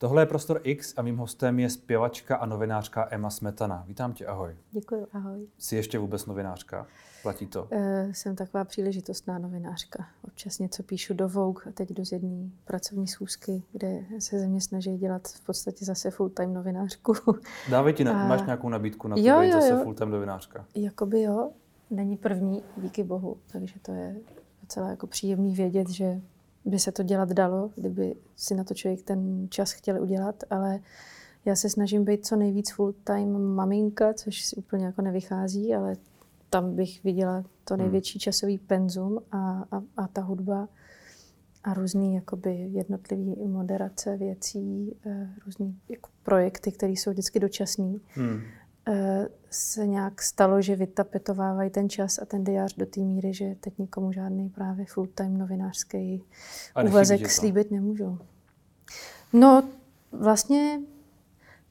Tohle je Prostor X a mým hostem je zpěvačka a novinářka Emma Smetana. Vítám tě, ahoj. Děkuji, ahoj. Jsi ještě vůbec novinářka? Platí to? Uh, jsem taková příležitostná novinářka. Občas něco píšu do Vogue a teď jdu z jedné pracovní schůzky, kde se ze mě snaží dělat v podstatě zase full-time novinářku. Dávej ti, na, a... máš nějakou nabídku na to jo, jo, zase full-time novinářka? Jakoby jo, není první, díky bohu, takže to je docela jako příjemný vědět, že by se to dělat dalo, kdyby si na to člověk ten čas chtěl udělat, ale já se snažím být co nejvíc full-time maminka, což si úplně jako nevychází, ale tam bych viděla to hmm. největší časový penzum a, a, a ta hudba a různý jakoby jednotlivý moderace věcí, eh, různý jako projekty, které jsou vždycky dočasný. Hmm. Eh, se nějak stalo, že vytapetovávají ten čas a ten diář do té míry, že teď nikomu žádný právě full-time novinářský úvazek slíbit nemůžu. No, vlastně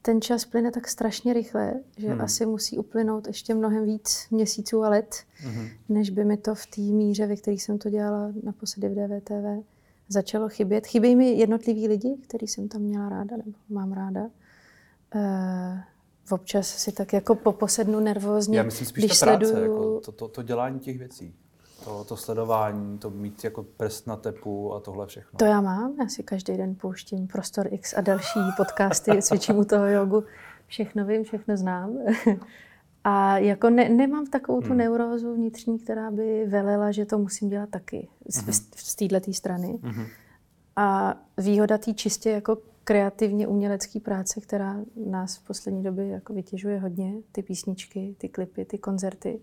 ten čas plyne tak strašně rychle, že hmm. asi musí uplynout ještě mnohem víc měsíců a let, hmm. než by mi to v té míře, ve které jsem to dělala naposledy v DVTV, začalo chybět. Chybějí mi jednotliví lidi, který jsem tam měla ráda, nebo mám ráda. Uh, občas si tak jako poposednu nervózně. Já myslím spíš když ta práce, sleduju... jako to, to, to dělání těch věcí. To, to sledování, to mít jako prst na tepu a tohle všechno. To já mám, já si každý den pouštím Prostor X a další podcasty, cvičím u toho jogu, všechno vím, všechno znám. A jako ne, nemám takovou tu hmm. neurózu vnitřní, která by velela, že to musím dělat taky z, hmm. z této strany. Hmm. A výhoda té čistě jako kreativně umělecké práce, která nás v poslední době jako vytěžuje hodně, ty písničky, ty klipy, ty koncerty,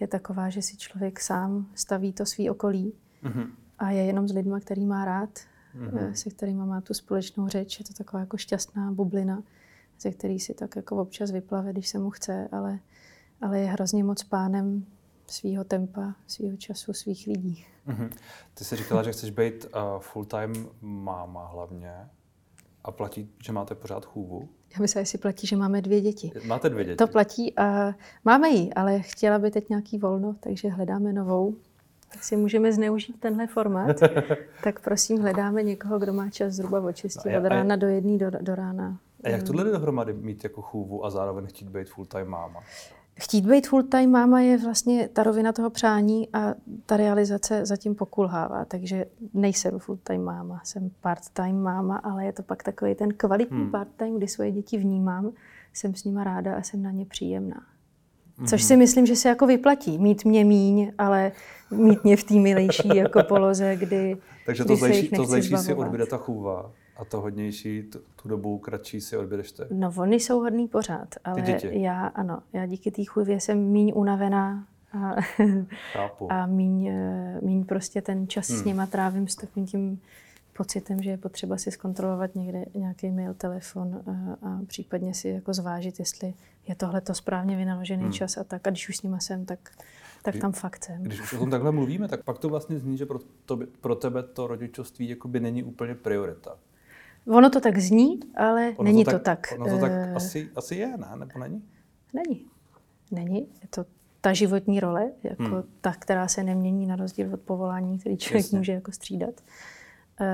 je taková, že si člověk sám staví to svý okolí mm-hmm. a je jenom s lidma, který má rád, mm-hmm. se kterými má tu společnou řeč. Je to taková jako šťastná bublina, ze který si tak jako občas vyplave, když se mu chce, ale, ale je hrozně moc pánem svého tempa, svého času, svých lidí. Mm-hmm. Ty jsi říkala, že chceš být uh, full-time máma hlavně. A platí, že máte pořád chůvu? Já myslím, jestli platí, že máme dvě děti. Máte dvě děti? To platí a máme ji, ale chtěla by teď nějaký volno, takže hledáme novou. Tak si můžeme zneužít tenhle formát. tak prosím, hledáme někoho, kdo má čas zhruba od 6 od rána do jedné do, do rána. A jak tohle dohromady mít jako chůvu a zároveň chtít být full-time máma? Chtít být full-time máma je vlastně ta rovina toho přání a ta realizace zatím pokulhává, takže nejsem full-time máma, jsem part-time máma, ale je to pak takový ten kvalitní hmm. part-time, kdy svoje děti vnímám, jsem s nima ráda a jsem na ně příjemná. Což hmm. si myslím, že se jako vyplatí. Mít mě míň, ale mít mě v té milejší jako poloze, kdy Takže to zlejší, to zlejší si odbyde ta chůva. A to hodnější, tu, tu dobu kratší si odběreš ty? No, oni jsou hodný pořád, ale já, ano, já díky té chůvě jsem míň unavená a, a míň, eh, míň prostě ten čas hmm. s nima trávím s takovým tím pocitem, že je potřeba si zkontrolovat někde nějaký mail, telefon a, a případně si jako zvážit, jestli je tohle to správně vynaložený hmm. čas a tak. A když už s nima jsem, tak, tak tam fakt jsem. Když už o tom takhle mluvíme, tak pak to vlastně zní, že pro, to, pro tebe to rodičovství jakoby není úplně priorita. Ono to tak zní, ale ono není to tak. To tak ono to tak uh, asi, asi je, ne? Nebo není? Není. Není. Je to ta životní role, jako hmm. ta, která se nemění na rozdíl od povolání, který člověk Jasně. může jako střídat. Uh,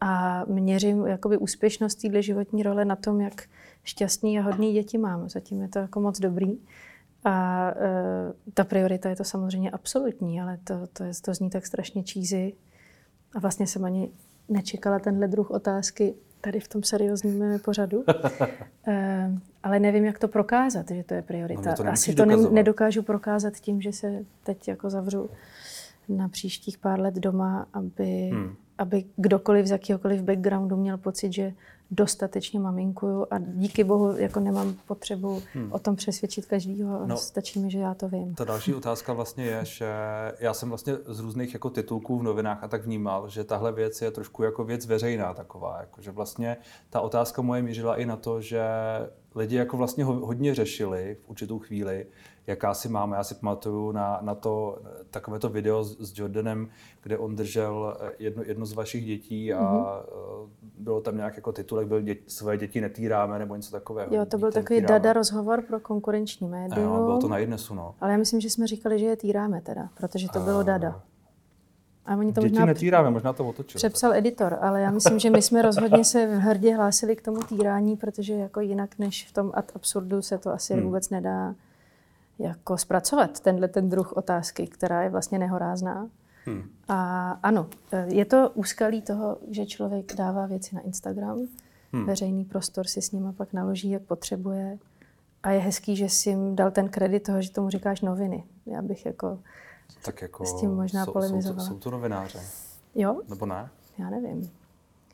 a měřím jakoby úspěšnost téhle životní role na tom, jak šťastný a hodný děti mám. Zatím je to jako moc dobrý. A uh, ta priorita je to samozřejmě absolutní, ale to, to, je, to zní tak strašně čízy. A vlastně jsem ani nečekala tenhle druh otázky, tady v tom seriózním pořadu. e, ale nevím, jak to prokázat, že to je priorita. No, to Asi to ne, nedokážu prokázat tím, že se teď jako zavřu na příštích pár let doma, aby, hmm. aby kdokoliv z jakýhokoliv backgroundu měl pocit, že dostatečně maminkuju a díky bohu jako nemám potřebu hmm. o tom přesvědčit každýho. No, stačí mi, že já to vím. Ta další otázka vlastně je, že já jsem vlastně z různých jako titulků v novinách a tak vnímal, že tahle věc je trošku jako věc veřejná taková, jako že vlastně ta otázka moje mířila i na to, že lidi jako vlastně hodně řešili v určitou chvíli, jaká si máme. Já si pamatuju na, na to takové to video s, s Jordanem, kde on držel eh, jedno, jedno z vašich dětí a mm-hmm. bylo tam nějak jako titulek, byl děti, své děti netýráme nebo něco takového. Jo, to byl takový týráme. dada rozhovor pro konkurenční médium. Jo, bylo to na jednesu, no. Ale já myslím, že jsme říkali, že je týráme teda, protože to bylo dada. A oni to Děti možná netíráme, možná to otočil. přepsal editor, ale já myslím, že my jsme rozhodně se hrdě hlásili k tomu týrání, protože jako jinak než v tom ad absurdu se to asi hmm. vůbec nedá jako zpracovat, tenhle ten druh otázky, která je vlastně nehorázná. Hmm. A ano, je to úskalí toho, že člověk dává věci na Instagram, Hmm. veřejný prostor si s nima pak naloží, jak potřebuje. A je hezký, že jsi jim dal ten kredit toho, že tomu říkáš noviny. Já bych jako, Tak jako S tím možná jsou, jsou, to, polemizovala. jsou to novináře, jo, nebo ne? já nevím.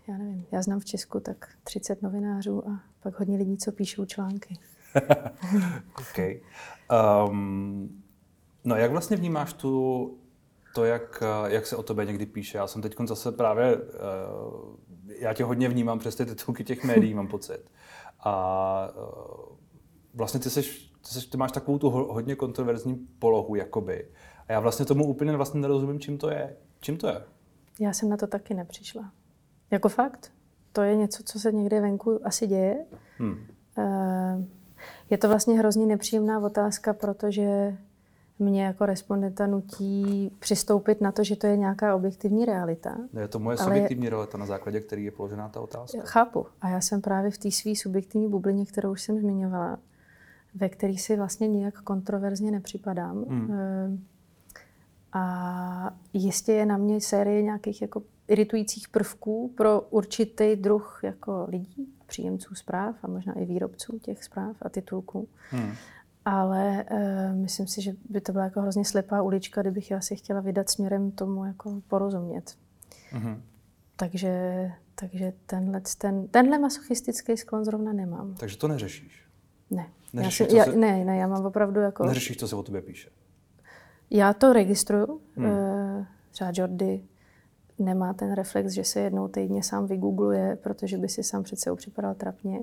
Já nevím. Já znám v Česku tak 30 novinářů a pak hodně lidí, co píšou články. OK. Um, no jak vlastně vnímáš tu, to, jak, jak se o tobě někdy píše? Já jsem teď zase právě, uh, já tě hodně vnímám přes ty titulky těch médií, mám pocit. A uh, vlastně ty, seš, ty, seš, ty máš takovou tu ho- hodně kontroverzní polohu, jakoby. A já vlastně tomu úplně vlastně nerozumím, čím to je. Čím to je? Já jsem na to taky nepřišla. Jako fakt. To je něco, co se někde venku asi děje. Hmm. Eh, Je to vlastně hrozně nepříjemná otázka, protože mě jako respondenta nutí přistoupit na to, že to je nějaká objektivní realita. Je to moje Ale- subjektivní realita, na základě který je položená ta otázka. Chápu. A já jsem právě v té své subjektivní bublině, kterou už jsem zmiňovala, ve který si vlastně nějak kontroverzně nepřipadám. Hmm. Eh, A jistě je na mě série nějakých jako iritujících prvků pro určitý druh jako lidí, příjemců zpráv a možná i výrobců těch zpráv a titulků. Hmm. Ale uh, myslím si, že by to byla jako hrozně slepá ulička, kdybych já si chtěla vydat směrem tomu jako porozumět. Mhm. Takže, takže tenhle, ten, tenhle masochistický sklon zrovna nemám. Takže to neřešíš. Ne. Já Neřešíš, si, co já, se- ne, ne, já mám opravdu jako... Neřešíš, co se o tobě píše. Já to registruju. Hmm. Hmm. Třeba Jordy nemá ten reflex, že se jednou týdně sám vygoogluje, protože by si sám před sebou připadal trapně.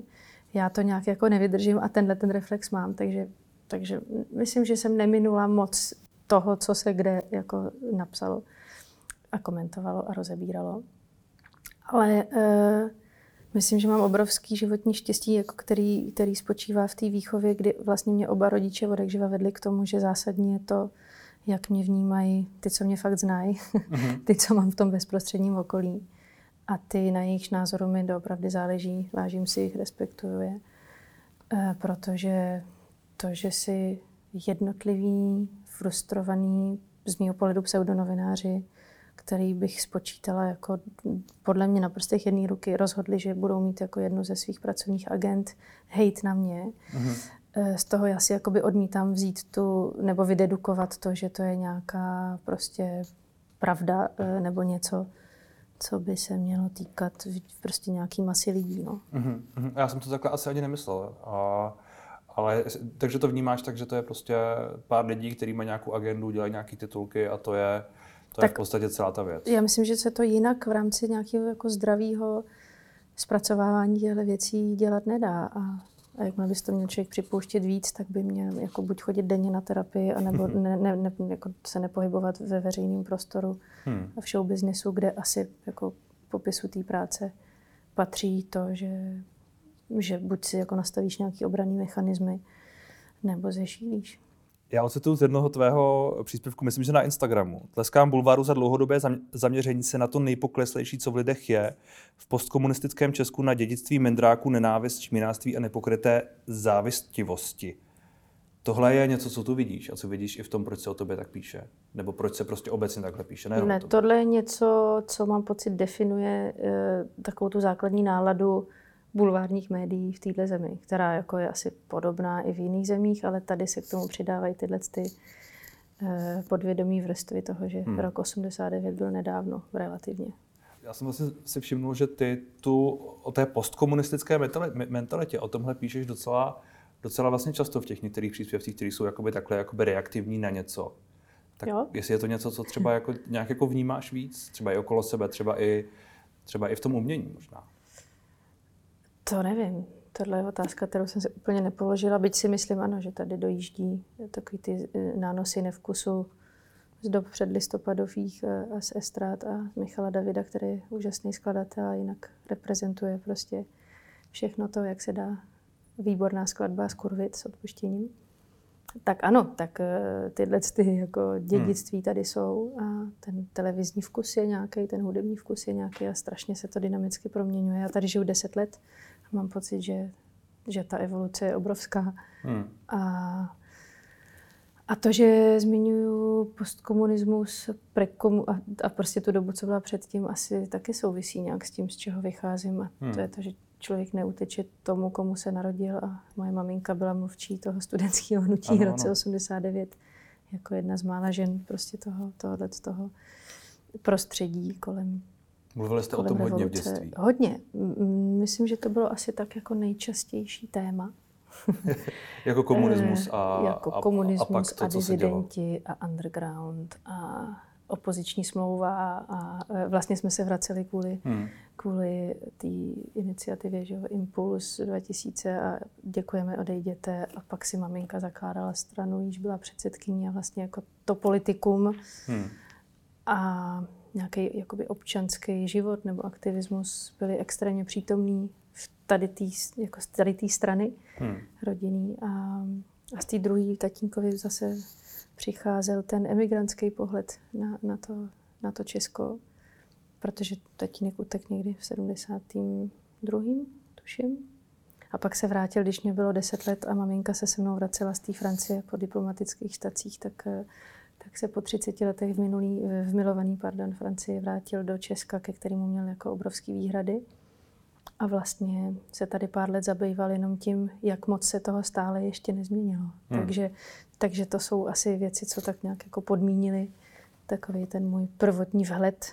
Já to nějak jako nevydržím a tenhle ten reflex mám, takže, takže myslím, že jsem neminula moc toho, co se kde jako napsalo a komentovalo a rozebíralo. Ale uh, myslím, že mám obrovský životní štěstí, jako který, který spočívá v té výchově, kdy vlastně mě oba rodiče odekživa vedli k tomu, že zásadně je to, jak mě vnímají ty, co mě fakt znají, ty, co mám v tom bezprostředním okolí. A ty, na jejich názoru mi doopravdy záleží, vážím si jich, respektuju je. Eh, protože to, že si jednotliví, frustrovaní, z mého pohledu pseudonovináři, který bych spočítala jako podle mě na prstech jedné ruky, rozhodli, že budou mít jako jednu ze svých pracovních agent hejt na mě. Mhm. Eh, Z toho já si jakoby odmítám vzít tu, nebo vydedukovat to, že to je nějaká prostě pravda eh, nebo něco, co by se mělo týkat prostě nějaký masy lidí. No. Mhm, mhm. Já jsem to takhle asi ani nemyslel. A, ale, takže to vnímáš tak, že to je prostě pár lidí, kteří mají nějakou agendu, dělají nějaké titulky a to je, to je v Tak- podstatě celá ta věc. Já myslím, že se to jinak v rámci nějakého jako zdravého zpracovávání těchto věcí dělat nedá. A, a jakmile by to měl člověk připouštět víc, tak by měl jako buď chodit denně na terapii, anebo ne, ne, ne, jako se nepohybovat ve veřejném prostoru Hmm. a v show businessu, kde asi jako popisu té práce patří to, že, že buď si jako nastavíš nějaký obranný mechanismy, nebo zešílíš. Já ocituju z jednoho tvého příspěvku, myslím, že na Instagramu. Tleskám bulváru za dlouhodobé zam- zaměření se na to nejpokleslejší, co v lidech je. V postkomunistickém Česku na dědictví mendráků, nenávist, šmináctví a nepokryté závistivosti. Tohle je něco, co tu vidíš a co vidíš i v tom, proč se o tobě tak píše. Nebo proč se prostě obecně takhle píše. Ne, Ne, tohle je něco, co mám pocit definuje e, takovou tu základní náladu bulvárních médií v této zemi, která jako je asi podobná i v jiných zemích, ale tady se k tomu přidávají tyhle ty e, podvědomí vrstvy toho, že hmm. rok 89 byl nedávno relativně. Já jsem vlastně si všimnul, že ty tu o té postkomunistické mentali- mentalitě, o tomhle píšeš docela, docela vlastně často v těch některých příspěvcích, které jsou jakoby takhle jakoby reaktivní na něco. Tak Jo. jestli je to něco, co třeba jako, nějak jako vnímáš víc, třeba i okolo sebe, třeba i, třeba i v tom umění možná. To nevím. Tohle je otázka, kterou jsem si úplně nepoložila, byť si myslím, ano, že tady dojíždí takový ty eh, nánosy nevkusu z dob předlistopadových eh, a z Estrát a Michala Davida, který je úžasný skladatel a jinak reprezentuje prostě všechno to, jak se dá výborná skladba skurvit s odpuštěním. tak ano, tak eh, tyhle ty jako dědictví hmm. tady jsou a ten televizní vkus je nějaký, ten hudební vkus je nějaký a strašně se to dynamicky proměňuje. Já tady žiju 10 let mám pocit, že, že ta evoluce je obrovská. Hmm. A, a to, že zmiňuju postkomunismus prekomu, a, a prostě tu dobu, co byla předtím, asi taky souvisí nějak s tím, z čeho vycházím. A hmm. to je to, že člověk neuteče tomu, komu se narodil a moje maminka byla mluvčí toho studentského hnutí v roce 89 jako jedna z mála žen prostě toho, tohohle toho prostředí kolem Mluvili jste o tom revoluce. hodně v dětství. Hodně. Myslím, že to bylo asi tak jako nejčastější téma. jako komunismus a, jako komunismus a, a, pak to, a disidenti a underground a opoziční smlouva a e, vlastně jsme se vraceli kvůli, hmm. kvůli té iniciativě že jo, Impuls 2000 a děkujeme, odejděte a pak si maminka zakládala stranu, již byla předsedkyní a vlastně jako to politikum hmm. a nějaký jakoby občanský život nebo aktivismus byli extrémně přítomní v tady té jako tady strany hmm. rodinný a, a z té druhé tatínkovi zase přicházel ten emigrantský pohled na, na, to, na to Česko, protože tatínek utek někdy v 72. tuším. A pak se vrátil, když mě bylo 10 let a maminka se se mnou vracela z té Francie po diplomatických stacích, tak, tak se po 30 letech v, minulý, v milovaný pardon, Francii vrátil do Česka, ke kterému měl jako obrovský výhrady. A vlastně se tady pár let zabýval jenom tím, jak moc se toho stále ještě nezměnilo. Hmm. Takže takže to jsou asi věci, co tak nějak jako podmínili takový ten můj prvotní vhled.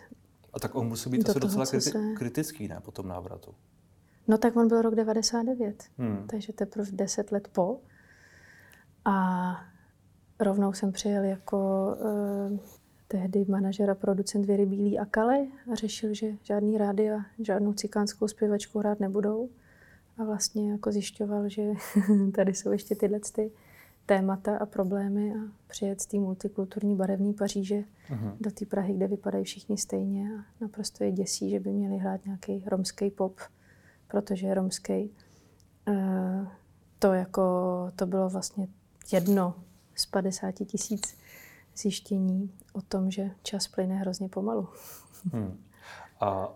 A tak on musí být asi toho, docela kriti- se... kritický, ne, po tom návratu? No tak on byl rok 99, hmm. takže teprve 10 let po. A rovnou jsem přijel jako uh, tehdy manažer a producent Věry Bílý a Kale a řešil, že žádný rády a žádnou cikánskou zpěvačku hrát nebudou. A vlastně jako zjišťoval, že tady jsou ještě tyhle ty témata a problémy a přijet z té multikulturní barevné Paříže uh-huh. do té Prahy, kde vypadají všichni stejně a naprosto je děsí, že by měli hrát nějaký romský pop, protože je romský. Uh, to, jako, to bylo vlastně jedno z 50 tisíc zjištění o tom, že čas plyne hrozně pomalu. Hmm. A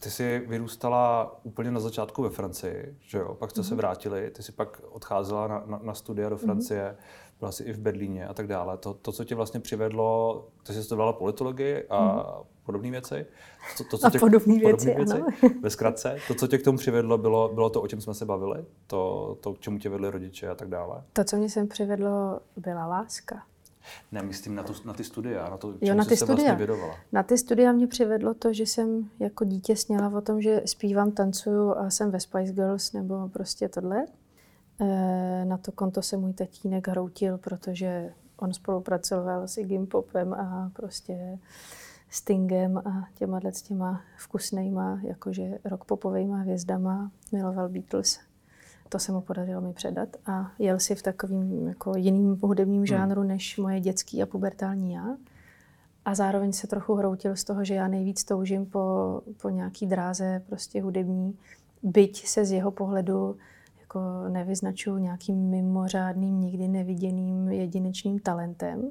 ty jsi vyrůstala úplně na začátku ve Francii, že jo? Pak jste mm-hmm. se mhm. vrátili, ty jsi pak odcházela na, na, na studia do mhm. Francie, mm-hmm. byla jsi i v Berlíně a tak dále. To, to co tě vlastně přivedlo, ty jsi studovala politologii a mm-hmm. Podobné věci. To, to, co tě, a podobné věci, věci, ano. Ve zkratce, to, co tě k tomu přivedlo, bylo, bylo to, o čem jsme se bavili? To, to, k čemu tě vedli rodiče a tak dále? To, co mě sem přivedlo, byla láska. Ne, myslím na, tu, na ty studia, na to, jo, na ty se studia. vlastně vědovala. Na ty studia mě přivedlo to, že jsem jako dítě sněla o tom, že zpívám, tancuju a jsem ve Spice Girls nebo prostě tohle. E, na to konto se můj tatínek hroutil, protože on spolupracoval s Iggy Popem a prostě Stingem a těma s těma vkusnejma, jakože rock popovejma hvězdama, miloval Beatles to se mu podařilo mi předat a jel si v takovým jako jiným hudebním hmm. žánru hmm. než moje dětský a pubertální já. A zároveň se trochu hroutil z toho, že já nejvíc toužím po, po nějaký dráze prostě hudební, byť se z jeho pohledu jako nevyznačuju nějakým mimořádným, nikdy neviděným jedinečným talentem.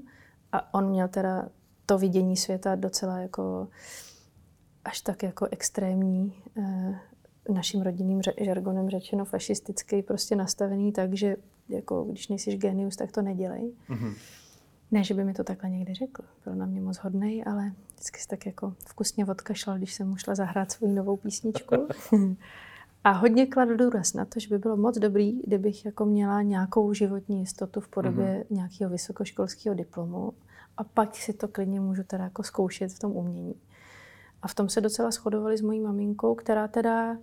A on měl teda to vidění světa docela jako až tak jako extrémní, eh, naším rodinným žargonem řečeno fašistický, prostě nastavený tak, že jako, když nejsi genius, tak to nedělej. Mm-hmm. Ne, že by mi to takhle někdy řekl. Byl na mě moc hodnej, ale vždycky se tak jako vkusně odkašlal, když jsem mu šla zahrát svou novou písničku. A hodně kladl důraz na to, že by bylo moc dobrý, kdybych jako měla nějakou životní jistotu v podobě mm-hmm. nějakého vysokoškolského diplomu a pak si to klidně můžu teda jako zkoušet v tom umění. A v tom se docela shodovali s mojí maminkou, která teda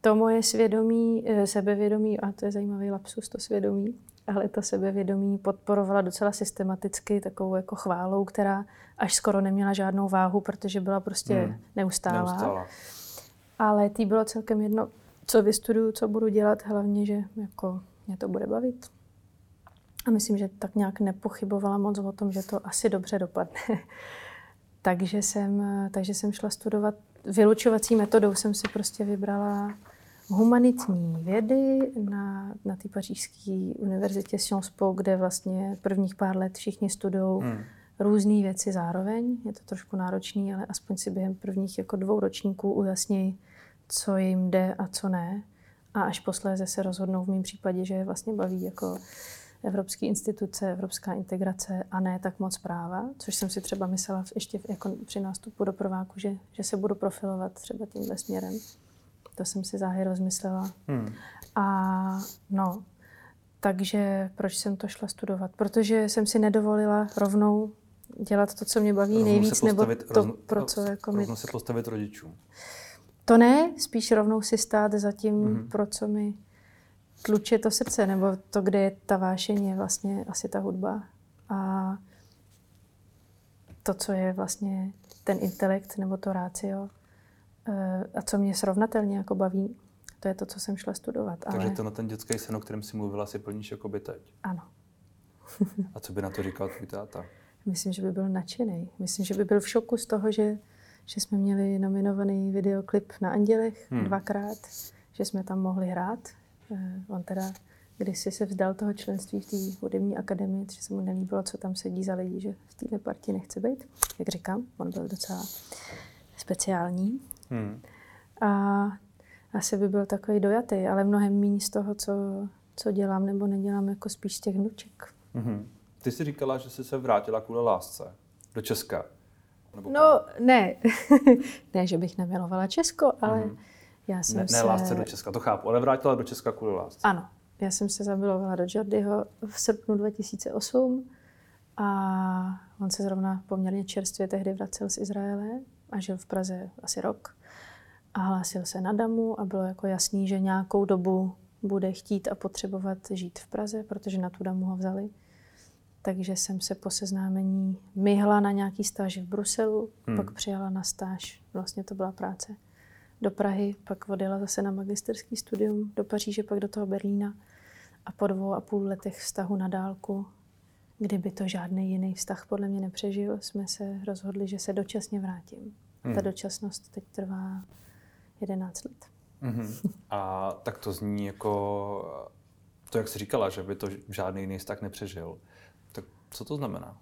to moje svědomí, eh, sebevědomí, a to je zajímavý lapsus, to svědomí, ale to sebevědomí podporovala docela systematicky takovou jako chválou, která až skoro neměla žádnou váhu, protože byla prostě hmm. neustálá. neustálá. Ale tý bylo celkem jedno, co vystuduju, co budu dělat, hlavně, že jako mě to bude bavit. A myslím, že tak nějak nepochybovala moc o tom, že to asi dobře dopadne. takže, jsem, takže jsem šla studovat. Vylučovací metodou jsem si prostě vybrala humanitní vědy na, na té pařížské univerzitě Sciences Po, kde vlastně prvních pár let všichni studují hmm. různé věci zároveň. Je to trošku náročný, ale aspoň si během prvních jako dvou ročníků ujasní, co jim jde a co ne. A až posléze se rozhodnou v mém případě, že je vlastně baví jako evropské instituce, evropská integrace a ne tak moc práva, což jsem si třeba myslela ještě jako při nástupu do prváku, že, že se budu profilovat třeba tímhle směrem. To jsem si záhy rozmyslela. Hmm. A no, takže proč jsem to šla studovat? Protože jsem si nedovolila rovnou dělat to, co mě baví rovnou nejvíc, nebo to, rovnou, pro co jako rovnou mi... se postavit rodičům. To ne, spíš rovnou si stát za tím, hmm. pro co mi tluče to srdce, nebo to, kde je ta vášeň, je vlastně asi ta hudba. A to, co je vlastně ten intelekt nebo to rácio, eh, a co mě srovnatelně jako baví, to je to, co jsem šla studovat. Takže ale... to na ten dětský sen, o kterém si mluvila, si plníš jako by teď. Ano. a co by na to říkal tvůj táta? Myslím, že by byl nadšený. Myslím, že by byl v šoku z toho, že, že jsme měli nominovaný videoklip na Andělech hmm. dvakrát, že jsme tam mohli hrát, on teda kdysi se vzdal toho členství v té hudební akademii, že se mu nelíbilo, co tam sedí za lidi, že v té partii nechce být. Jak říkám, on byl docela speciální. Hmm. A asi by byl takový dojatý, ale mnohem méně z toho, co, co dělám nebo nedělám, jako spíš z těch vnuček. Hmm. Ty jsi říkala, že jsi se vrátila kvůli lásce do Česka. Nebo no, ne. ne, že bych nemilovala Česko, ale hmm já jsem ne, se... ne lásce do Česka, to chápu, ale vrátila do Česka kvůli lásce. Ano, já jsem se zamilovala do Jordyho v srpnu 2008 a on se zrovna poměrně čerstvě tehdy vracel z Izraele a žil v Praze asi rok a hlásil se na Damu a bylo jako jasný, že nějakou dobu bude chtít a potřebovat žít v Praze, protože na tu Damu ho vzali. Takže jsem se po seznámení myhla na nějaký stáž v Bruselu, hmm. pak přijala na stáž, vlastně to byla práce do Prahy, pak odjela zase na magisterský studium do Paříže, pak do toho Berlína a po dvou a půl letech vztahu na dálku, kdyby to žádný jiný vztah podle mě nepřežil, jsme se rozhodli, že se dočasně vrátím. Hmm. Ta dočasnost teď trvá 11 let. Mm-hmm. A tak to zní jako to, jak jsi říkala, že by to žádný jiný vztah nepřežil. Tak co to znamená?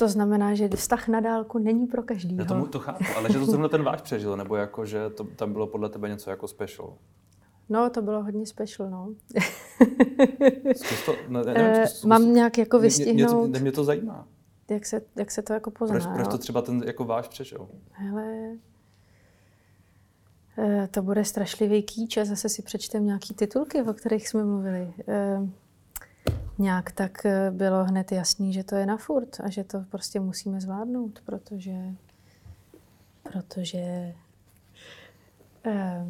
To znamená, že vztah na dálku není pro každý. Já tomu to chápu, ale že to zrovna ten váš přežil, nebo jako, že to, tam bylo podle tebe něco jako special? No, to bylo hodně special, no. to, ne, ne, nevím, eh, zkus, Mám nějak jako vystihnout... Mě, mě, mě to zajímá. Jak se, jak se to jako pozná, Proč, proč to třeba ten jako váš přežil? Hele, eh, to bude strašlivý kýč a zase si přečtem nějaký titulky, o kterých jsme mluvili. Nějak tak eh, bylo hned jasný, že to je na furt a že to prostě musíme zvládnout, protože, protože eh,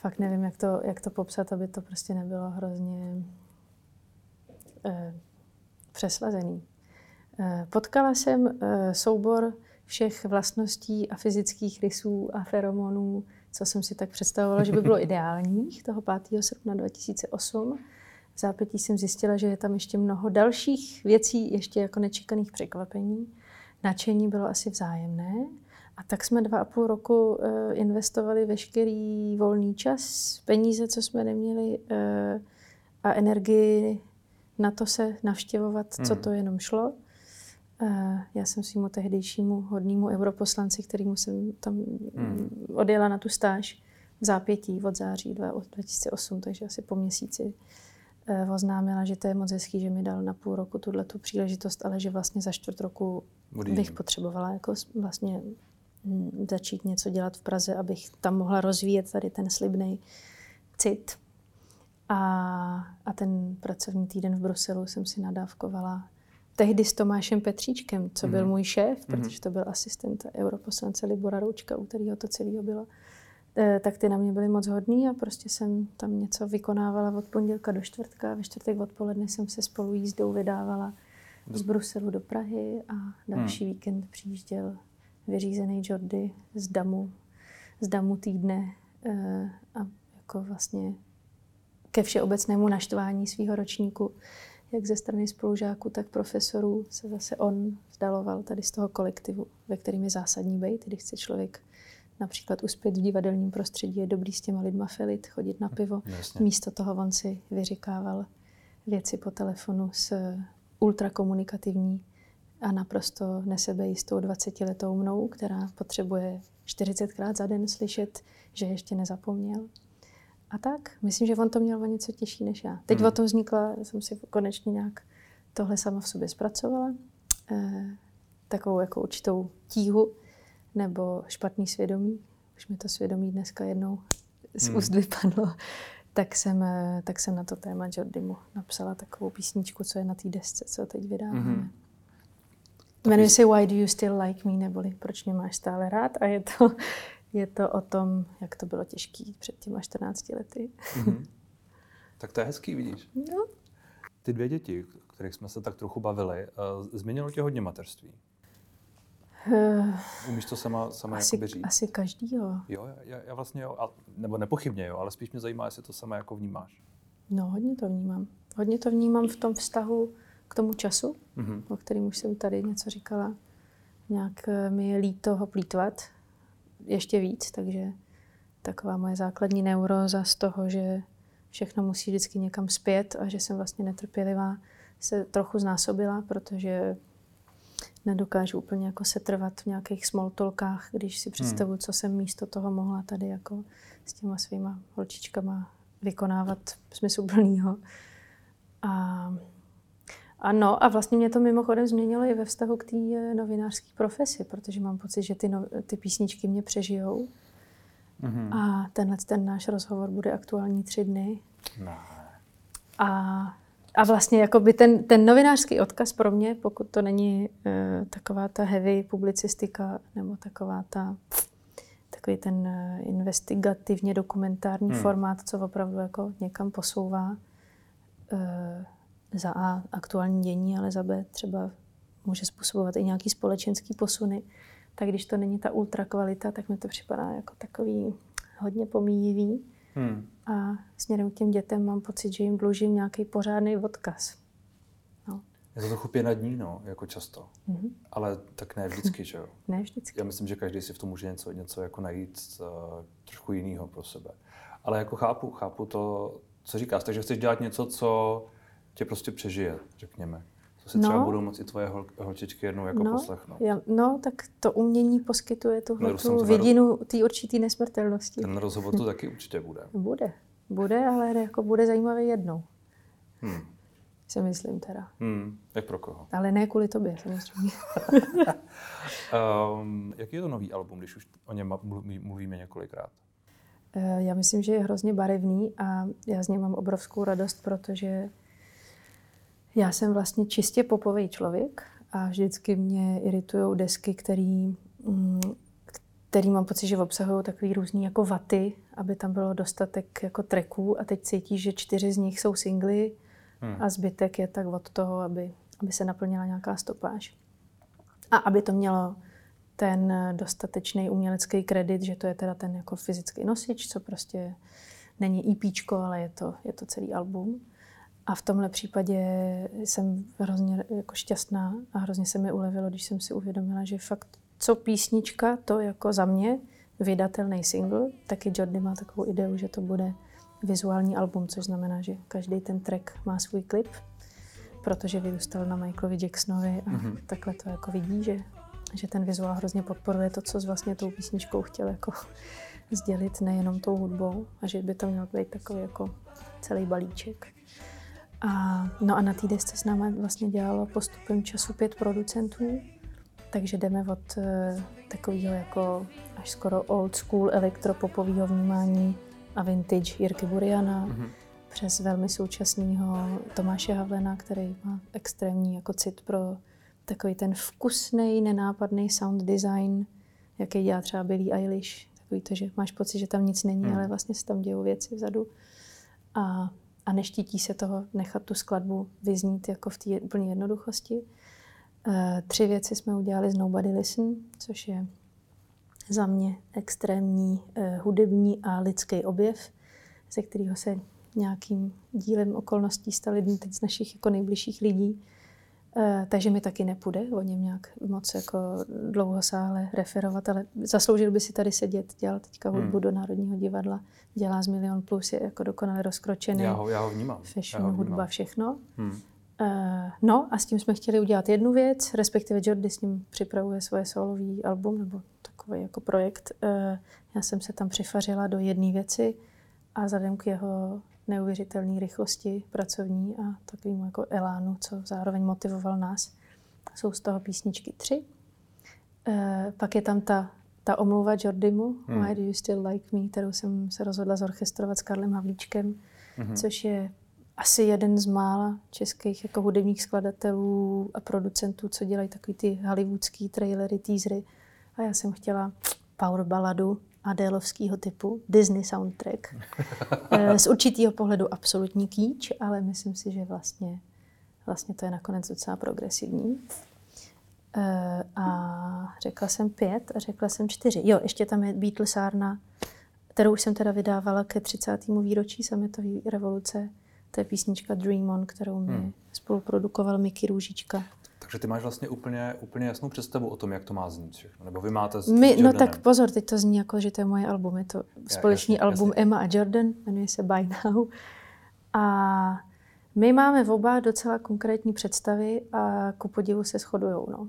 fakt nevím, jak to, jak to popsat, aby to prostě nebylo hrozně eh, přeslazený. Eh, potkala jsem eh, soubor všech vlastností a fyzických rysů a feromonů, co jsem si tak představovala, že by bylo ideálních toho 5. srpna 2008 v zápětí jsem zjistila, že je tam ještě mnoho dalších věcí, ještě jako nečekaných překvapení. Načení bylo asi vzájemné. A tak jsme dva a půl roku uh, investovali veškerý volný čas, peníze, co jsme neměli, uh, a energii na to se navštěvovat, hmm. co to jenom šlo. Uh, já jsem svýmu tehdejšímu hodnému europoslanci, kterýmu jsem tam hmm. odjela na tu stáž v zápětí od září 2008, takže asi po měsíci Eh, oznámila, že to je moc hezký, že mi dal na půl roku tuhle tu příležitost, ale že vlastně za čtvrt roku Budím. bych potřebovala jako vlastně hm, začít něco dělat v Praze, abych tam mohla rozvíjet tady ten slibný cit. A, a ten pracovní týden v Bruselu jsem si nadávkovala tehdy s Tomášem Petříčkem, co byl mm-hmm. můj šéf, mm-hmm. protože to byl asistent europoslance Libora Roučka, u kterého to celého bylo. Eh, tak ty na mě byly moc hodný a prostě jsem tam něco vykonávala od pondělka do čtvrtka. Ve čtvrtek odpoledne jsem se spolu jízdou vydávala z Bruselu do Prahy a další hmm. víkend přijížděl vyřízený Jordy z Damu, z Damu týdne eh, a jako vlastně ke všeobecnému naštvání svého ročníku, jak ze strany spolužáků, tak profesorů, se zase on vzdaloval tady z toho kolektivu, ve kterým je zásadní být, když chce člověk například uspět v divadelním prostředí, je dobrý s těma lidma filit, chodit na pivo. Jasně. Místo toho on si vyříkával věci po telefonu s ultrakomunikativní a naprosto nesebejistou 20-letou mnou, která potřebuje 40krát za den slyšet, že ještě nezapomněl. A tak, myslím, že on to měl o něco těžší než já. Teď Hmm. o to vznikla, jsem si konečně nějak tohle sama v sobě zpracovala. Eh, takovou jako určitou tíhu nebo špatný svědomí. Už mi to svědomí dneska jednou z Hmm. úst vypadlo. Tak jsem, eh, tak jsem na to téma Jordimu napsala takovou písničku, co je na té desce, co teď vydáváme. Mhm. Jmenuje se Why do you still like me, neboli Proč mě máš stále rád a je to, je to o tom, jak to bylo těžký před těma 14 lety. Mhm. Tak to je hezký, vidíš. No, Ty dvě děti, o kterých jsme se tak trochu bavili, eh, změnilo tě hodně mateřství. Umíš to sama, sama asi, říct? asi každý, jo. Jo, já, já vlastně jo, a, nebo nepochybně jo, ale spíš mě zajímá, jestli to sama jako vnímáš. No, hodně to vnímám. Hodně to vnímám v tom vztahu k tomu času, Mhm. o kterém už jsem tady něco říkala. Nějak eh, mi je líto ho plítvat ještě víc, takže taková moje základní neuróza z toho, že všechno musí vždycky někam zpět a že jsem vlastně netrpělivá, se trochu znásobila, protože nedokážu úplně jako setrvat v nějakých small talkách, když si představuju, co jsem místo toho mohla tady jako s těma svýma holčičkama vykonávat smysluplnýho. A ano, a vlastně mě to mimochodem změnilo i ve vztahu k té eh, novinářské profesi, protože mám pocit, že ty, no, ty písničky mě přežijou. Mhm. A tenhle ten náš rozhovor bude aktuální tři dny. Ne. A, a vlastně jakoby ten, ten novinářský odkaz pro mě, pokud to není uh, taková ta heavy publicistika nebo taková ta takový ten uh, investigativně dokumentární Hmm. formát, co opravdu jako někam posouvá uh, za A aktuální dění, ale za B třeba může způsobovat i nějaký společenský posuny. Tak když to není ta ultra kvalita, tak mi to připadá jako takový hodně pomíjivý. Hmm. A směrem k těm dětem mám pocit, že jim dlužím nějaký pořádný odkaz. No. Je to trochu pěna dní, no, jako často. Mhm. Ale tak ne vždycky, že jo. Ne vždycky. Já myslím, že každý si v tom může něco, něco jako najít uh, trošku jiného pro sebe. Ale jako chápu, chápu to, co říkáš. Takže chceš dělat něco, co tě prostě přežije, řekněme. Si třeba No. budou moci tvoje hol, holčičky jednou jako no, poslechnout. já, no, tak to umění poskytuje tuhle Milu jsem tu to vidinu té určitý nesmrtelnosti. Ten rozhovor to taky určitě bude. Bude. Bude, ale jako bude zajímavý jednou. Hmm. Si myslím teda. Hmm. Jak pro koho? Ale ne kvůli tobě, samozřejmě. Um, jaký je to nový album, když už o něm mluví- mluvíme několikrát? Eh, Já myslím, že je hrozně barevný a já z něj mám obrovskou radost, protože já jsem vlastně čistě popový člověk a vždycky mě iritují desky, který, mm, který mám pocit, že obsahují takový různý jako vaty, aby tam bylo dostatek jako tracků a teď cítí, že čtyři z nich jsou singly Hmm. a zbytek je tak od toho, aby, aby se naplnila nějaká stopáž. A aby to mělo ten dostatečný umělecký kredit, že to je teda ten jako fyzický nosič, co prostě není EPčko, ale je to, je to celý album. A v tomhle případě jsem hrozně jako šťastná a hrozně se mi ulevilo, když jsem si uvědomila, že fakt co písnička, to jako za mě vydatelný single, taky Jordy má takovou ideu, že to bude vizuální album, což znamená, že každý ten track má svůj klip, protože vyrůstal na Michaelovi Jacksonovi a Mhm. takhle to jako vidí, že, že ten vizuál hrozně podporuje to, co s vlastně tou písničkou chtěl jako sdělit, nejenom tou hudbou a že by to měl být takový jako celý balíček. A, no a na té desce s námi vlastně dělalo postupem času pět producentů, takže jdeme od uh, takového jako až skoro old school elektropopového vnímání a vintage Jirky Buriana, Mhm. přes velmi současného Tomáše Havlena, který má extrémní jako cit pro takový ten vkusný, nenápadný sound design, jaký dělá třeba Billie Eilish. Takový to, že máš pocit, že tam nic není, Hmm. ale vlastně se tam dějou věci vzadu. A, a neštítí se toho nechat tu skladbu vyznít jako v té úplné jednoduchosti. Eh, tři věci jsme udělali z Nobody Listen, což je za mě extrémní eh, hudební a lidský objev, ze kterého se nějakým dílem okolností stal jeden teď z našich jako nejbližších lidí. Eh, takže mi taky nepůjde o něm nějak moc jako dlouhosáhle referovat, ale zasloužil by si tady sedět, dělal teďka hudbu hmm. do Národního divadla, dělá z Milion Plus, je jako dokonale rozkročený. Já ho, já ho vnímám. Fashion, já ho vnímám. hudba, všechno. Hmm. Uh, no a s tím jsme chtěli udělat jednu věc, respektive Jordi s ním připravuje svoje solový album nebo takový jako projekt. Uh, já jsem se tam přifařila do jedné věci a vzhledem k jeho neuvěřitelné rychlosti pracovní a takovým jako elánu, co zároveň motivoval nás. Jsou z toho písničky tři. E, pak je tam ta, ta omluva Jordimu, hmm. Why do you still like me, kterou jsem se rozhodla zorchestrovat s Karlem Havlíčkem, hmm. což je asi jeden z mála českých jako hudebních skladatelů a producentů, co dělají takový ty hollywoodský trailery, teasery. A já jsem chtěla power baladu, Adélovského typu, Disney soundtrack. Eh, z určitého pohledu absolutní kýč, ale myslím si, že vlastně, vlastně to je nakonec docela progresivní. Eh, a řekla jsem pět a řekla jsem čtyři. Jo, ještě tam je Beatlesárna, kterou už jsem teda vydávala ke 30. výročí sametové revoluce. To je písnička Dream On, kterou mi hmm. spoluprodukoval Mickey Růžička. Takže ty máš vlastně úplně, úplně jasnou představu o tom, jak to má znít všechno. Nebo vy máte s My, No tak pozor, teď to zní jako, že to je moje album. Je to společný jasně, album jasně. Emma a Jordan, jmenuje se By Now. A my máme v oba docela konkrétní představy a ku podivu se shodujou. No.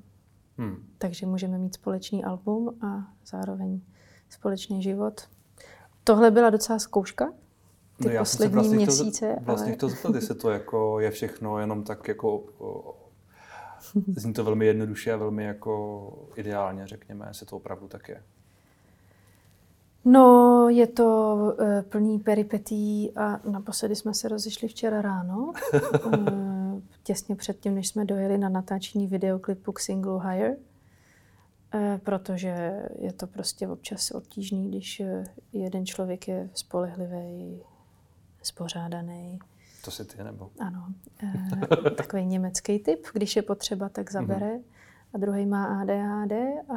Hmm. Takže můžeme mít společný album a zároveň společný život. Tohle byla docela zkouška, ty no poslední vlastně měsíce. Vlastně ale... to zeptat, jestli to jako je všechno jenom tak jako Zní to velmi jednoduše a velmi jako ideálně, řekněme, jestli to opravdu tak je. No, je to uh, plný peripetí a naposledy jsme se rozešli včera ráno, uh, těsně předtím, než jsme dojeli na natáčení videoklipu k singlu Higher, uh, protože je to prostě občas obtížný, když jeden člověk je spolehlivý, spořádaný, to si ty, nebo? Ano. E, takový německý typ, když je potřeba, tak zabere. Mm-hmm. A druhý má ADHD a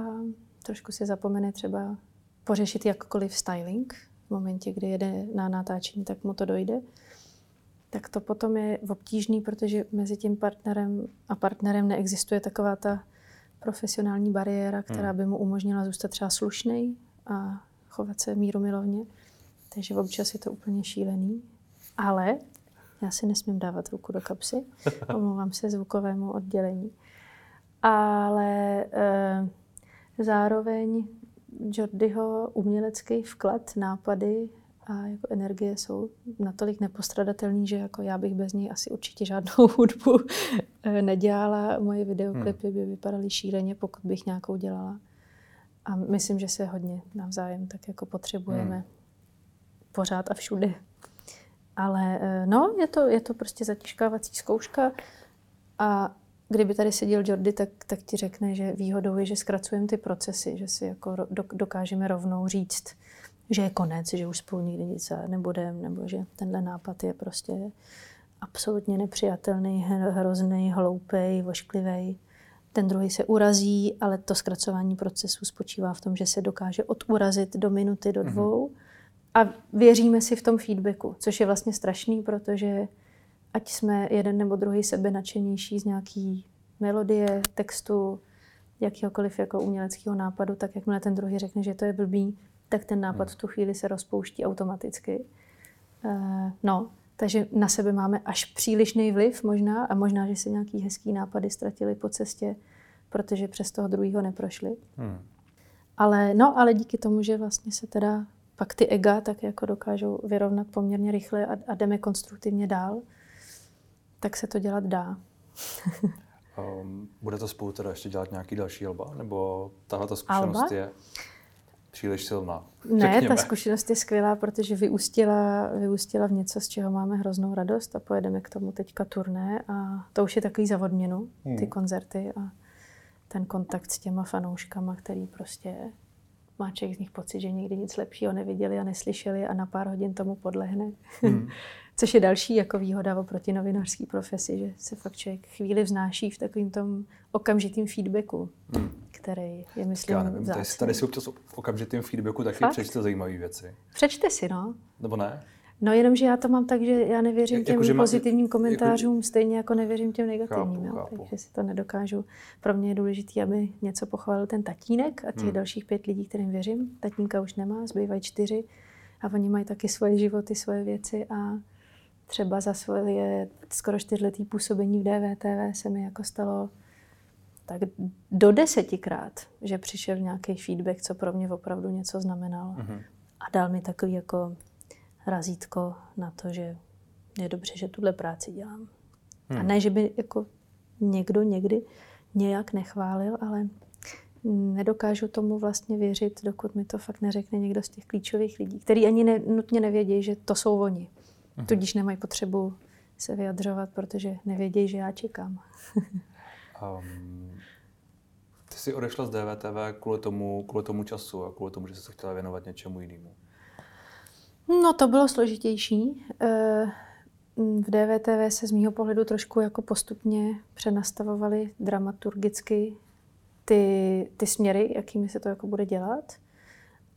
trošku si zapomene třeba pořešit jakkoliv styling. V momentě, kdy jede na natáčení, tak mu to dojde. Tak to potom je obtížný, protože mezi tím partnerem a partnerem neexistuje taková ta profesionální bariéra, která mhm. by mu umožnila zůstat třeba slušný a chovat se mírumilovně. Takže občas je to úplně šílený. Ale já si nesmím dávat ruku do kapsy, omlouvám se zvukovému oddělení. Ale e, zároveň Jordyho umělecký vklad, nápady a jako energie jsou natolik nepostradatelný, že jako já bych bez něj asi určitě žádnou hudbu eh, nedělala. Moje videoklipy hmm. by vypadaly šíleně, pokud bych nějakou dělala. A myslím, že se hodně navzájem tak jako potřebujeme hmm. pořád a všude. Ale eh, no, je to, je to prostě zatížkávací zkouška a kdyby tady seděl Jordi, tak, tak ti řekne, že výhodou je, že zkracujeme ty procesy, že si jako dokážeme rovnou říct, že je konec, že už spolu nikdy nic nebudeme, nebo že tenhle nápad je prostě absolutně nepřijatelný, hrozný, hloupý, vošklivý. Ten druhý se urazí, ale to zkracování procesu spočívá v tom, že se dokáže odurazit do minuty, do mhm. dvou. Mm-hmm a věříme si v tom feedbacku, což je vlastně strašný, protože ať jsme jeden nebo druhý sebe nadšenější z nějaký melodie, textu, jakýhokoliv jako uměleckého nápadu, tak jakmile ten druhý řekne, že to je blbý, tak ten nápad v tu chvíli se rozpouští automaticky. Uh, no, takže na sebe máme až přílišný vliv možná a možná, že se nějaký hezký nápady ztratili po cestě, protože přes toho druhého neprošli. Hmm. Ale no, ale díky tomu, že vlastně se teda pak ty ega tak jako dokážou vyrovnat poměrně rychle a, a jdeme konstruktivně dál, tak se to dělat dá. um, bude to spolu teda ještě dělat nějaký další alba? Nebo tahle ta zkušenost alba? je příliš silná? Ne, ta zkušenost je skvělá, protože vyústila, vyústila v něco, z čeho máme hroznou radost a pojedeme k tomu teďka turné a to už je takový za odměnu, ty hmm. koncerty a ten kontakt s těma fanouškama, který prostě má člověk z nich pocit, že nikdy nic lepšího neviděli a neslyšeli a na pár hodin tomu podlehne. Hmm. Což je další jako výhoda oproti novinářské profesi, že se fakt člověk chvíli vznáší v takovým tom okamžitým feedbacku, hmm. který je, myslím, Já nevím, tady, tady si občas v okamžitým feedbacku taky fakt? přečte zajímavé věci. Přečte si, no. Nebo ne? No jenom, že já to mám tak, že já nevěřím Jak, těm jako, pozitivním má, komentářům, jako, stejně jako nevěřím těm negativním. Chápu, chápu. Takže si to nedokážu. Pro mě je důležité, aby něco pochválil ten tatínek a těch hmm. dalších pět lidí, kterým věřím. Tatínka už nemá, zbývají čtyři a oni mají taky svoje životy, svoje věci a třeba za svoje skoro čtyřletý působení v DVTV se mi jako stalo tak do desetikrát, že přišel nějaký feedback, co pro mě opravdu něco znamenalo. Mm-hmm. A dal mi takový jako razítko na to, že je dobře, že tuhle práci dělám. Hmm. A ne, že by jako někdo někdy nějak nechválil, ale nedokážu tomu vlastně věřit, dokud mi to fakt neřekne někdo z těch klíčových lidí, který ani ne, nutně nevědějí, že to jsou oni. Hmm. Tudíž nemají potřebu se vyjadřovat, protože nevědějí, že já čekám. um, ty jsi odešla z DVTV kvůli tomu, kvůli tomu času a kvůli tomu, že jsi se chtěla věnovat něčemu jinému. No to bylo složitější. Eh, v DVTV se z mýho pohledu trošku jako postupně přenastavovaly dramaturgicky ty, ty směry, jakými se to jako bude dělat.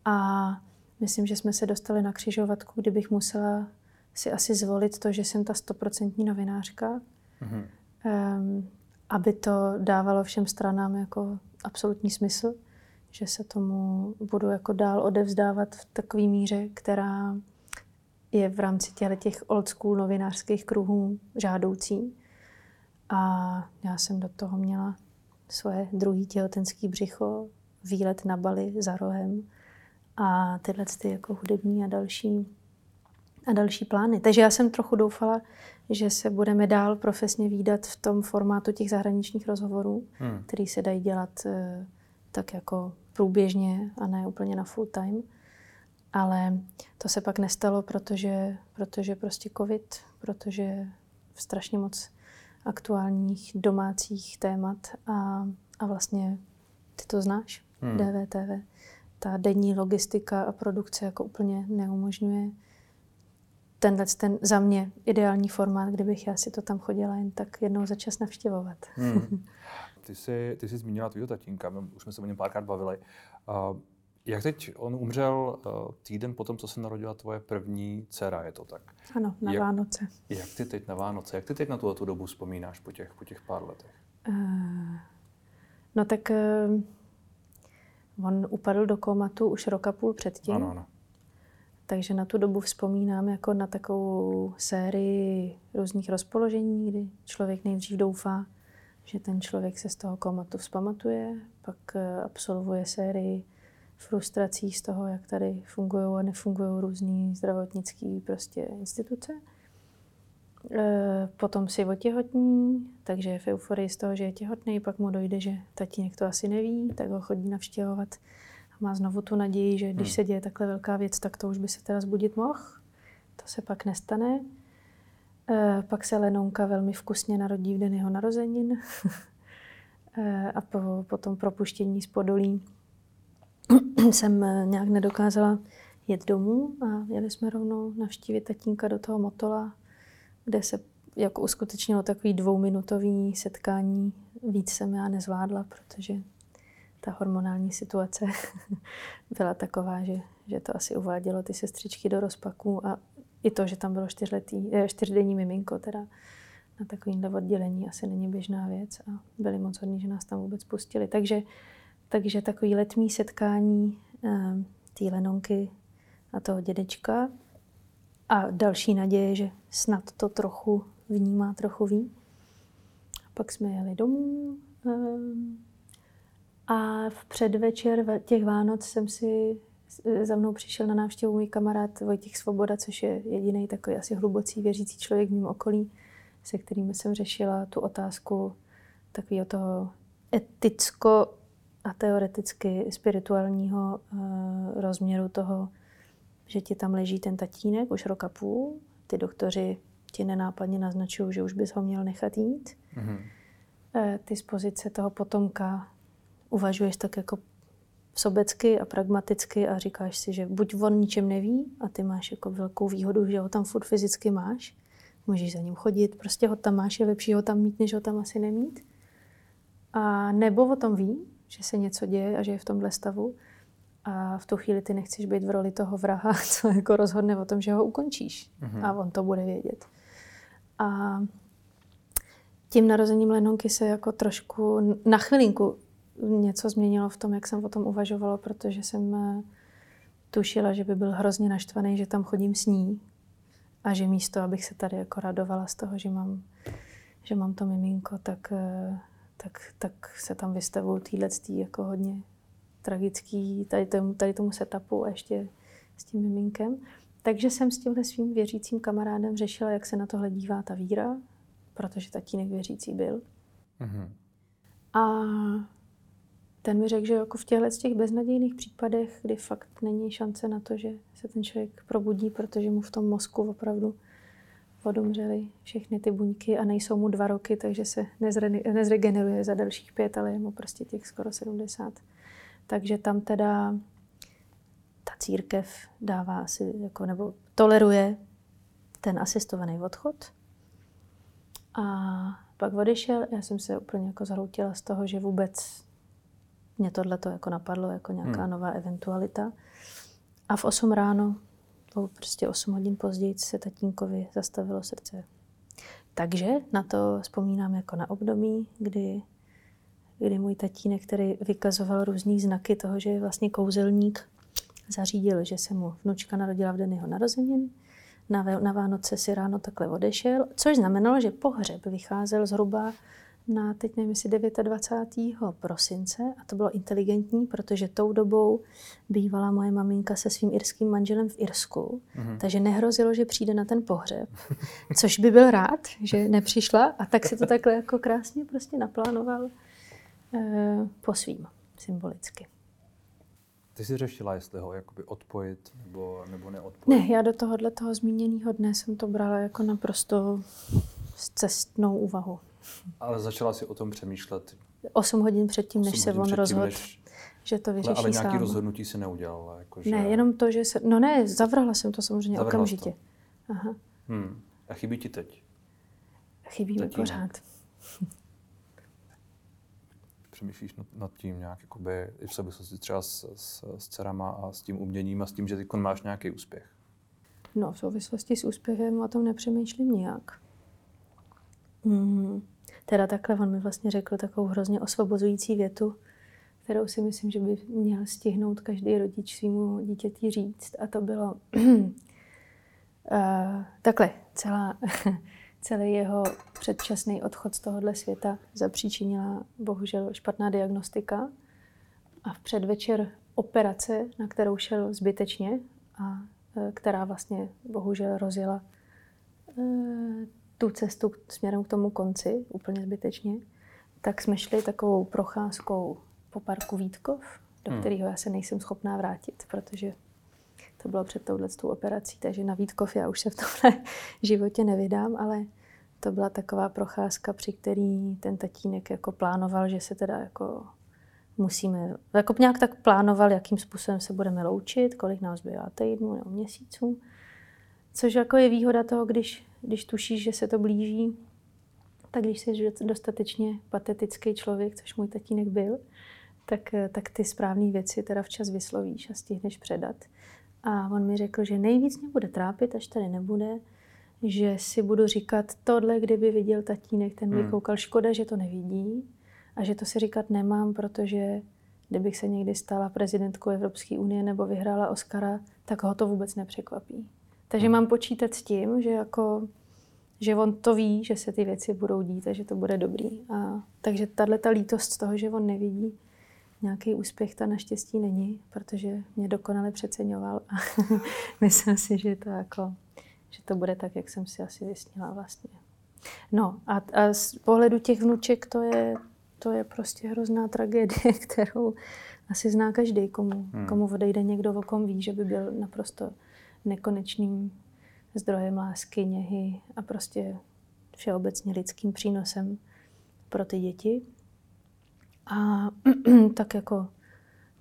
A myslím, že jsme se dostali na křižovatku, kdybych musela si asi zvolit to, že jsem ta stoprocentní novinářka, mm-hmm. um, aby to dávalo všem stranám jako absolutní smysl že se tomu budu jako dál odevzdávat v takové míře, která je v rámci těch old school novinářských kruhů žádoucí. A já jsem do toho měla svoje druhý těhotenský břicho, výlet na Bali za rohem a tyhle ty jako hudební a další, a další plány. Takže já jsem trochu doufala, že se budeme dál profesně výdat v tom formátu těch zahraničních rozhovorů, hmm. který se dají dělat eh, tak jako průběžně a ne úplně na full time. Ale to se pak nestalo, protože, protože prostě covid, protože strašně moc aktuálních domácích témat a, a vlastně ty to znáš, hmm. DVTV. Ta denní logistika a produkce jako úplně neumožňuje tenhle ten za mě ideální formát, kdybych já si to tam chodila jen tak jednou za čas navštěvovat. Hmm. Ty jsi, ty jsi zmínila tvýho tatínka, my už jsme se o něm párkrát bavili. Uh, jak teď on umřel uh, týden potom, co se narodila tvoje první dcera, je to tak? Ano, na jak, Vánoce. Jak ty teď na Vánoce, jak ty teď na tu, tu dobu vzpomínáš po těch, po těch pár letech? Uh, no tak uh, on upadl do komatu už roka půl předtím. Ano, ano. Takže na tu dobu vzpomínám jako na takovou sérii různých rozpoložení, kdy člověk nejdřív doufá, že ten člověk se z toho komatu vzpamatuje, pak eh, absolvuje sérii frustrací z toho, jak tady fungují a nefungují různé zdravotnické prostě instituce. Eh, potom si otěhotní, takže je v euforii z toho, že je těhotný, pak mu dojde, že tatínek to asi neví, tak ho chodí navštěvovat a má znovu tu naději, že když hmm. se děje takhle velká věc, tak to už by se teda zbudit mohl. To se pak nestane. Eh, pak se Lenonka velmi vkusně narodí v den jeho narozenin. Eh, a po, po tom propuštění z Podolí jsem eh, nějak nedokázala jet domů a jeli jsme rovnou navštívit tatínka do toho Motola, kde se jako uskutečnilo takový dvouminutový setkání. Víc jsem já nezvládla, protože ta hormonální situace byla taková, že, že to asi uvádělo ty sestřičky do rozpaků a i to, že tam bylo čtyřletý, eh, čtyřdenní miminko, teda na takovýmhle oddělení asi není běžná věc a byli moc hodní, že nás tam vůbec pustili. Takže, takže takový letní setkání eh, té Lenonky a toho dědečka a další naděje, že snad to trochu vnímá, trochu ví. A pak jsme jeli domů eh, a v předvečer těch Vánoc jsem si za mnou přišel na návštěvu můj kamarád Vojtěch Svoboda, což je jediný takový asi hlubocí věřící člověk v mém okolí, se kterým jsem řešila tu otázku takového toho eticko a teoreticky spirituálního uh, rozměru toho, že ti tam leží ten tatínek už roka půl, ty doktoři ti nenápadně naznačují, že už bys ho měl nechat jít. Mm-hmm. Uh, ty z pozice toho potomka uvažuješ tak jako sobecky a pragmaticky a říkáš si, že buď on ničem neví a ty máš jako velkou výhodu, že ho tam furt fyzicky máš, můžeš za ním chodit, prostě ho tam máš, je lepší ho tam mít, než ho tam asi nemít. A nebo o tom ví, že se něco děje a že je v tomhle stavu a v tu chvíli ty nechceš být v roli toho vraha, co jako rozhodne o tom, že ho ukončíš. Mm-hmm. A on to bude vědět. A tím narozením Lenonky se jako trošku na chvilinku něco změnilo v tom, jak jsem o tom uvažovala, protože jsem eh, tušila, že by byl hrozně naštvaný, že tam chodím s ní a že místo, abych se tady jako radovala z toho, že mám, že mám to miminko, tak, eh, tak, tak se tam vystavují týhle jako hodně tragický tady tomu, tady tomu setupu a ještě s tím miminkem. Takže jsem s tímhle svým věřícím kamarádem řešila, jak se na tohle dívá ta víra, protože tatínek věřící byl. Mm-hmm. A ten mi řekl, že jako v těchto těch beznadějných případech, kdy fakt není šance na to, že se ten člověk probudí, protože mu v tom mozku opravdu odumřely všechny ty buňky a nejsou mu dva roky, takže se nezre- nezregeneruje za dalších pět, ale je mu prostě těch skoro 70. Takže tam teda ta církev dává asi, jako, nebo toleruje ten asistovaný odchod. A pak odešel, já jsem se úplně jako zhroutila z toho, že vůbec mě tohle to jako napadlo jako nějaká hmm. nová eventualita. A v 8 ráno, prostě 8 hodin později, se tatínkovi zastavilo srdce. Takže na to vzpomínám jako na období, kdy kdy můj tatínek, který vykazoval různý znaky toho, že je vlastně kouzelník, zařídil, že se mu vnučka narodila v den jeho narozenin. Na, na Vánoce si ráno takhle odešel, což znamenalo, že pohřeb vycházel zhruba na, teď nevím, jestli 29. prosince a to bylo inteligentní, protože tou dobou bývala moje maminka se svým irským manželem v Irsku, mm-hmm. takže nehrozilo, že přijde na ten pohřeb, což by byl rád, že nepřišla a tak si to takhle jako krásně prostě naplánoval Eh, po svým, symbolicky. Ty jsi řešila, jestli ho jakoby odpojit nebo, nebo neodpojit? Ne, já do tohohle toho zmíněného dne jsem to brala jako naprosto cestnou úvahu. Ale začala si o tom přemýšlet? Osm hodin předtím, než se on rozhodl, než... že to vyřeší Ale nějaký sám. rozhodnutí si neudělala? Jako, že... Ne, jenom to, že se... No ne, zavrhla jsem to samozřejmě zavrhla okamžitě. To. Aha. Hmm. A chybí ti teď? Chybí mi pořád přemýšlíš nad, nad tím nějak, jakoby, i v souvislosti třeba s, s, s dcerama a s tím uměním a s tím, že teď máš nějaký úspěch? No, v souvislosti s úspěchem o tom nepřemýšlím nijak. Mm, teda takhle on mi vlastně řekl takovou hrozně osvobozující větu, kterou si myslím, že by měl stihnout každý rodič svýmu dítěti říct. A to bylo uh, takhle, celá celý jeho předčasný odchod z tohohle světa zapříčinila bohužel špatná diagnostika a v předvečer operace, na kterou šel zbytečně a e, která vlastně bohužel rozjela e, tu cestu směrem k tomu konci úplně zbytečně, tak jsme šli takovou procházkou po parku Vítkov, do hmm. kterého já se nejsem schopná vrátit, protože to bylo před touhletou operací, takže na Vítkov já už se v tomhle životě nevydám, ale to byla taková procházka, při který ten tatínek jako plánoval, že se teda jako musíme, jako nějak tak plánoval, jakým způsobem se budeme loučit, kolik nás zbývá týdnů nebo měsíců. Což jako je výhoda toho, když, když tušíš, že se to blíží, tak když jsi dostatečně patetický člověk, což můj tatínek byl, tak, tak ty správné věci teda včas vyslovíš a stihneš předat. A on mi řekl, že nejvíc mě bude trápit, až tady nebude, že si budu říkat, tohle kdyby viděl tatínek, ten by hmm. koukal, škoda, že to nevidí a že to si říkat nemám, protože kdybych se někdy stala prezidentkou Evropské unie nebo vyhrála Oscara, tak ho to vůbec nepřekvapí. Takže hmm. mám počítat s tím, že jako že on to ví, že se ty věci budou dít a že to bude dobrý. A, takže tahle ta lítost z toho, že on nevidí nějaký úspěch, ta naštěstí není, protože mě dokonale přeceňoval a myslím si, že to jako že to bude tak, jak jsem si asi vysnila vlastně. No a, a z pohledu těch vnuček to je, to je prostě hrozná tragédie, kterou asi zná každý, komu, hmm. komu odejde někdo, o kom ví, že by byl naprosto nekonečným zdrojem lásky, něhy a prostě všeobecně lidským přínosem pro ty děti. A tak jako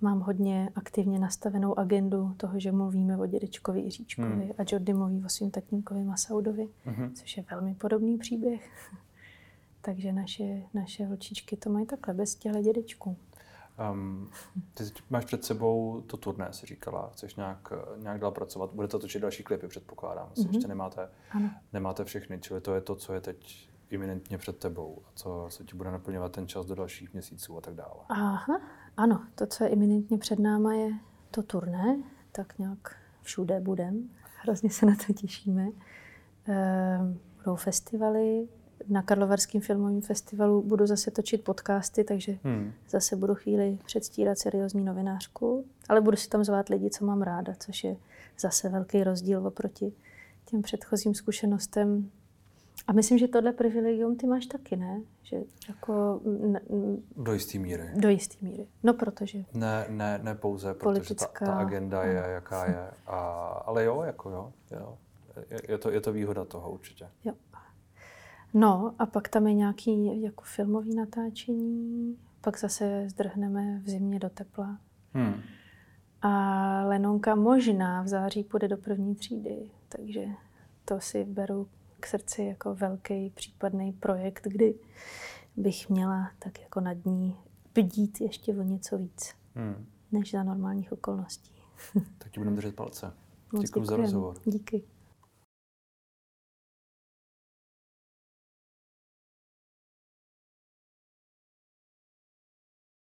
mám hodně aktivně nastavenou agendu toho, že mluvíme o dědečkovi Jiříčkovi hmm. a Jordi mluví o svým tatínkovi Masaudovi, hmm. což je velmi podobný příběh. Takže naše, naše vlčičky to mají takhle bez těle dědečků. Um, ty máš před sebou to turné, si říkala, chceš nějak, nějak dál pracovat, budete točit další klipy, předpokládám, mm-hmm. ještě nemáte, ano. nemáte všechny, čili to je to, co je teď iminentně před tebou a co, co ti bude naplňovat ten čas do dalších měsíců a tak dále. Aha, ano, to, co je iminentně před náma, je to turné, tak nějak všude budem, hrozně se na to těšíme. Ehm, budou festivaly, na Karlovarském filmovém festivalu budu zase točit podcasty, takže hmm. zase budu chvíli předstírat seriózní novinářku, ale budu si tam zvát lidi, co mám ráda, což je zase velký rozdíl oproti těm předchozím zkušenostem. A myslím, že tohle privilegium ty máš taky, ne? Že jako, n- do jisté míry. Do jisté míry. No, protože... Ne, ne, ne pouze, protože ta, ta agenda je, jaká je. A, ale jo, jako jo. jo. Je, je, to, je to výhoda toho určitě. Jo. No a pak tam je nějaký jako filmový natáčení, pak zase zdrhneme v zimě do tepla. Hmm. A Lenonka možná v září půjde do první třídy, takže to si beru k srdci jako velký případný projekt, kdy bych měla tak jako nad ní bdít ještě o něco víc, hmm. než za normálních okolností. tak ti budeme držet palce. Děkuji za rozhovor. Díky.